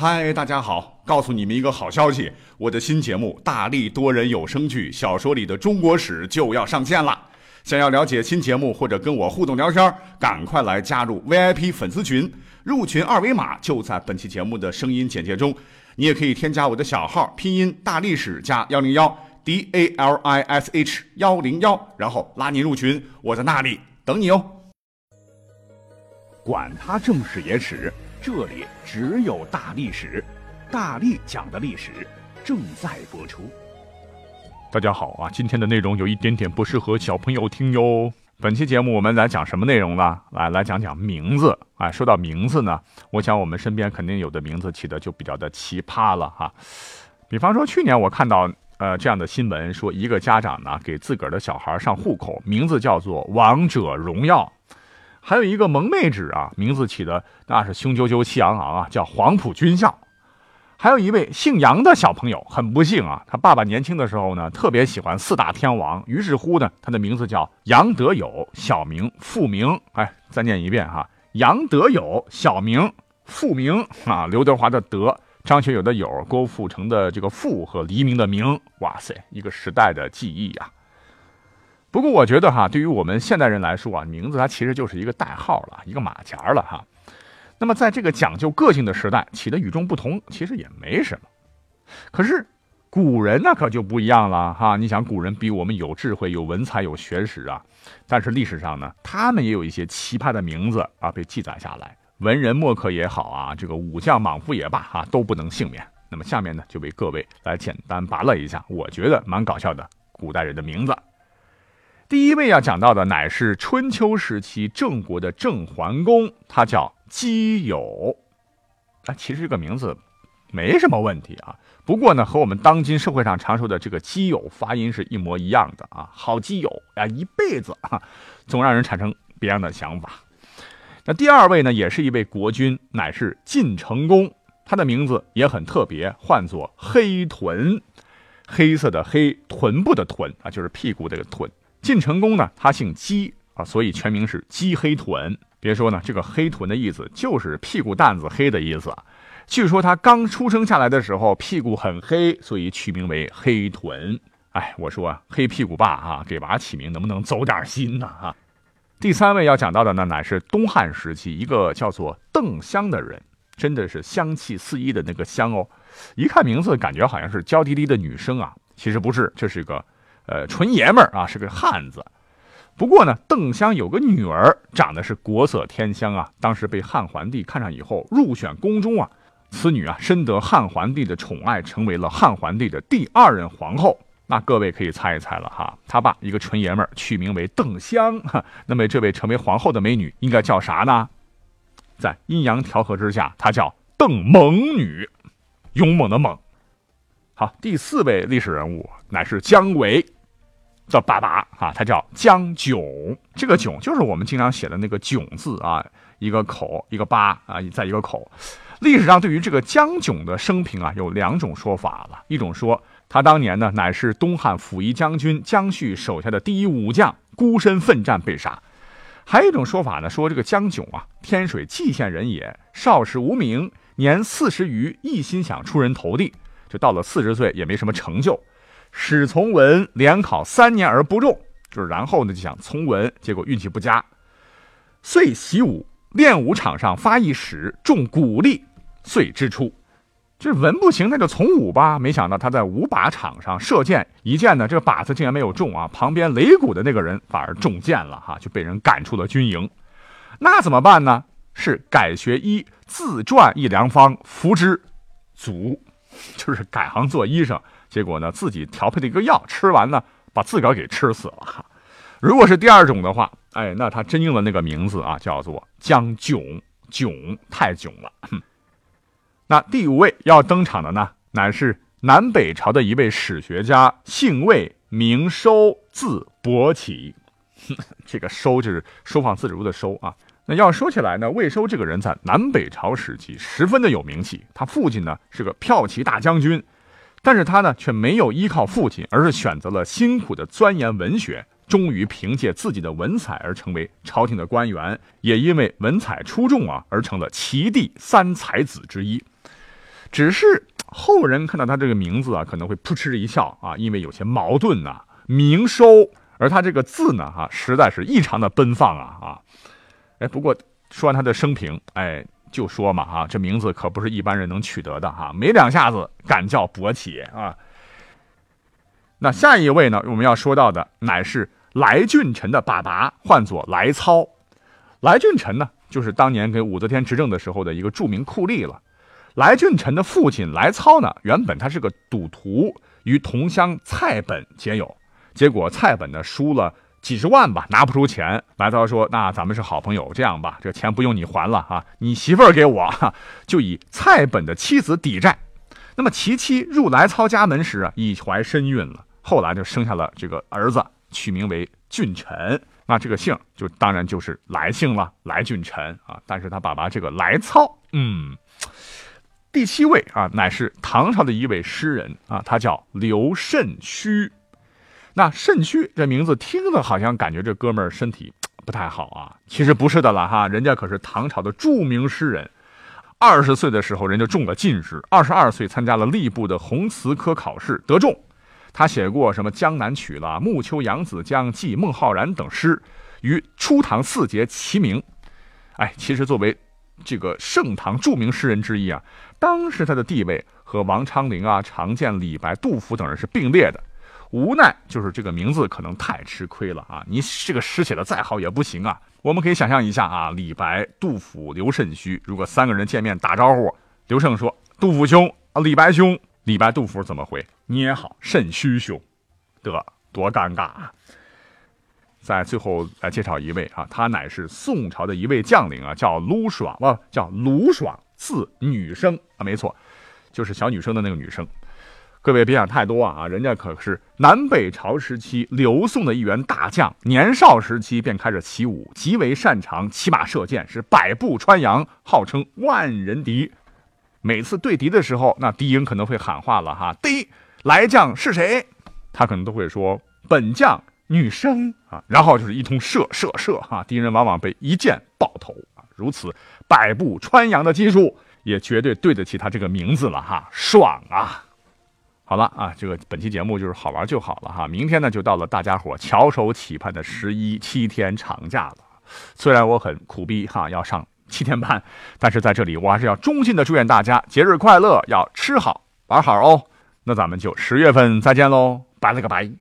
嗨，大家好！告诉你们一个好消息，我的新节目《大力多人有声剧小说里的中国史》就要上线了。想要了解新节目或者跟我互动聊天，赶快来加入 VIP 粉丝群，入群二维码就在本期节目的声音简介中。你也可以添加我的小号，拼音大历史加幺零幺 D A L I S H 幺零幺，然后拉你入群，我在那里等你哦。管他正史野史，这里只有大历史，大力讲的历史正在播出。大家好啊，今天的内容有一点点不适合小朋友听哟。本期节目我们来讲什么内容呢？来来讲讲名字。哎，说到名字呢，我想我们身边肯定有的名字起的就比较的奇葩了哈。比方说去年我看到呃这样的新闻，说一个家长呢给自个儿的小孩上户口，名字叫做王者荣耀。还有一个萌妹纸啊，名字起的那是雄赳赳气昂昂啊，叫黄埔军校。还有一位姓杨的小朋友，很不幸啊，他爸爸年轻的时候呢，特别喜欢四大天王，于是乎呢，他的名字叫杨德友，小名复明。哎，再念一遍哈，杨德友，小名复明啊，刘德华的德，张学友的友，郭富城的这个富和黎明的明，哇塞，一个时代的记忆呀。不过我觉得哈，对于我们现代人来说啊，名字它其实就是一个代号了，一个马甲了哈。那么在这个讲究个性的时代，起的与众不同，其实也没什么。可是古人那可就不一样了哈。你想，古人比我们有智慧、有文采、有学识啊。但是历史上呢，他们也有一些奇葩的名字啊，被记载下来。文人墨客也好啊，这个武将莽夫也罢哈，都不能幸免。那么下面呢，就为各位来简单拔了一下，我觉得蛮搞笑的古代人的名字。第一位要讲到的乃是春秋时期郑国的郑桓公，他叫姬友。啊，其实这个名字没什么问题啊。不过呢，和我们当今社会上常说的这个基友发音是一模一样的啊。好基友啊，一辈子啊，总让人产生别样的想法。那第二位呢，也是一位国君，乃是晋成公，他的名字也很特别，唤作黑臀，黑色的黑，臀部的臀啊，就是屁股这个臀。晋成公呢，他姓姬啊，所以全名是姬黑臀。别说呢，这个黑臀的意思就是屁股蛋子黑的意思。据说他刚出生下来的时候屁股很黑，所以取名为黑臀。哎，我说啊黑屁股爸啊，给娃起名能不能走点心呢？哈。第三位要讲到的呢，乃是东汉时期一个叫做邓香的人，真的是香气四溢的那个香哦。一看名字，感觉好像是娇滴滴的女生啊，其实不是，这是一个。呃，纯爷们儿啊，是个汉子。不过呢，邓香有个女儿，长得是国色天香啊。当时被汉桓帝看上以后，入选宫中啊。此女啊，深得汉桓帝的宠爱，成为了汉桓帝的第二任皇后。那各位可以猜一猜了哈，他爸一个纯爷们儿，取名为邓香。那么这位成为皇后的美女应该叫啥呢？在阴阳调和之下，她叫邓猛女，勇猛的猛。好，第四位历史人物乃是姜维。叫爸爸啊，他叫江炯，这个炯就是我们经常写的那个炯字啊，一个口一个八啊，在一个口。历史上对于这个江炯的生平啊，有两种说法了。一种说他当年呢，乃是东汉辅夷将军姜旭手下的第一武将，孤身奋战被杀。还有一种说法呢，说这个江炯啊，天水蓟县人也，少时无名，年四十余，一心想出人头地，就到了四十岁也没什么成就。史从文连考三年而不中，就是然后呢就想从文，结果运气不佳，遂习武，练武场上发一矢中鼓励，遂之出。就是文不行，那就从武吧。没想到他在武靶场上射箭，一箭呢，这个靶子竟然没有中啊，旁边擂鼓的那个人反而中箭了哈，就被人赶出了军营。那怎么办呢？是改学医，自撰一良方服之，足，就是改行做医生。结果呢，自己调配的一个药，吃完呢，把自个儿给吃死了。如果是第二种的话，哎，那他真应了那个名字啊，叫做江囧，囧太囧了。那第五位要登场的呢，乃是南北朝的一位史学家，姓魏，名收，字伯起。这个收就是收放自如的收啊。那要说起来呢，魏收这个人在南北朝时期十分的有名气，他父亲呢是个骠骑大将军。但是他呢，却没有依靠父亲，而是选择了辛苦的钻研文学，终于凭借自己的文采而成为朝廷的官员，也因为文采出众啊，而成了齐地三才子之一。只是后人看到他这个名字啊，可能会扑哧一笑啊，因为有些矛盾呐。明收，而他这个字呢，哈，实在是异常的奔放啊啊！哎，不过说完他的生平，哎，就说嘛哈，这名字可不是一般人能取得的哈，没两下子敢叫伯起啊。那下一位呢，我们要说到的乃是来俊臣的爸爸，唤作来操。来俊臣呢，就是当年给武则天执政的时候的一个著名酷吏了。来俊臣的父亲来操呢，原本他是个赌徒，与同乡蔡本结友。结果蔡本呢输了几十万吧，拿不出钱。来操说：“那咱们是好朋友，这样吧，这钱不用你还了啊，你媳妇儿给我，就以蔡本的妻子抵债。那么其妻入来操家门时啊，已怀身孕了，后来就生下了这个儿子，取名为俊臣。那这个姓就当然就是来姓了，来俊臣啊。但是他爸爸这个来操，嗯，第七位啊，乃是唐朝的一位诗人啊，他叫刘慎虚。”那肾虚这名字听着好像感觉这哥们儿身体不太好啊，其实不是的了哈，人家可是唐朝的著名诗人，二十岁的时候人就中了进士，二十二岁参加了吏部的红词科考试得中，他写过什么《江南曲》了，《暮秋扬子江记》《孟浩然》等诗，与初唐四杰齐名。哎，其实作为这个盛唐著名诗人之一啊，当时他的地位和王昌龄啊、常见、李白、杜甫等人是并列的。无奈就是这个名字可能太吃亏了啊！你这个诗写的再好也不行啊。我们可以想象一下啊，李白、杜甫、刘慎虚，如果三个人见面打招呼，刘胜说：“杜甫兄啊，李白兄。”李白、杜甫怎么回？你也好，慎虚兄，得多尴尬啊！在最后来介绍一位啊，他乃是宋朝的一位将领啊，叫卢爽啊，叫卢爽，字女生啊，没错，就是小女生的那个女生。各位别想太多啊！人家可是南北朝时期刘宋的一员大将，年少时期便开始起舞，极为擅长骑马射箭，是百步穿杨，号称万人敌。每次对敌的时候，那敌营可能会喊话了哈：“第一来将是谁？”他可能都会说：“本将女生啊。”然后就是一通射射射哈，敌人往往被一箭爆头啊。如此百步穿杨的技术，也绝对对得起他这个名字了哈，爽啊！好了啊，这个本期节目就是好玩就好了哈。明天呢就到了大家伙翘首企盼的十一七天长假了。虽然我很苦逼哈，要上七天半，但是在这里我还是要衷心的祝愿大家节日快乐，要吃好玩好哦。那咱们就十月份再见喽，拜了个拜。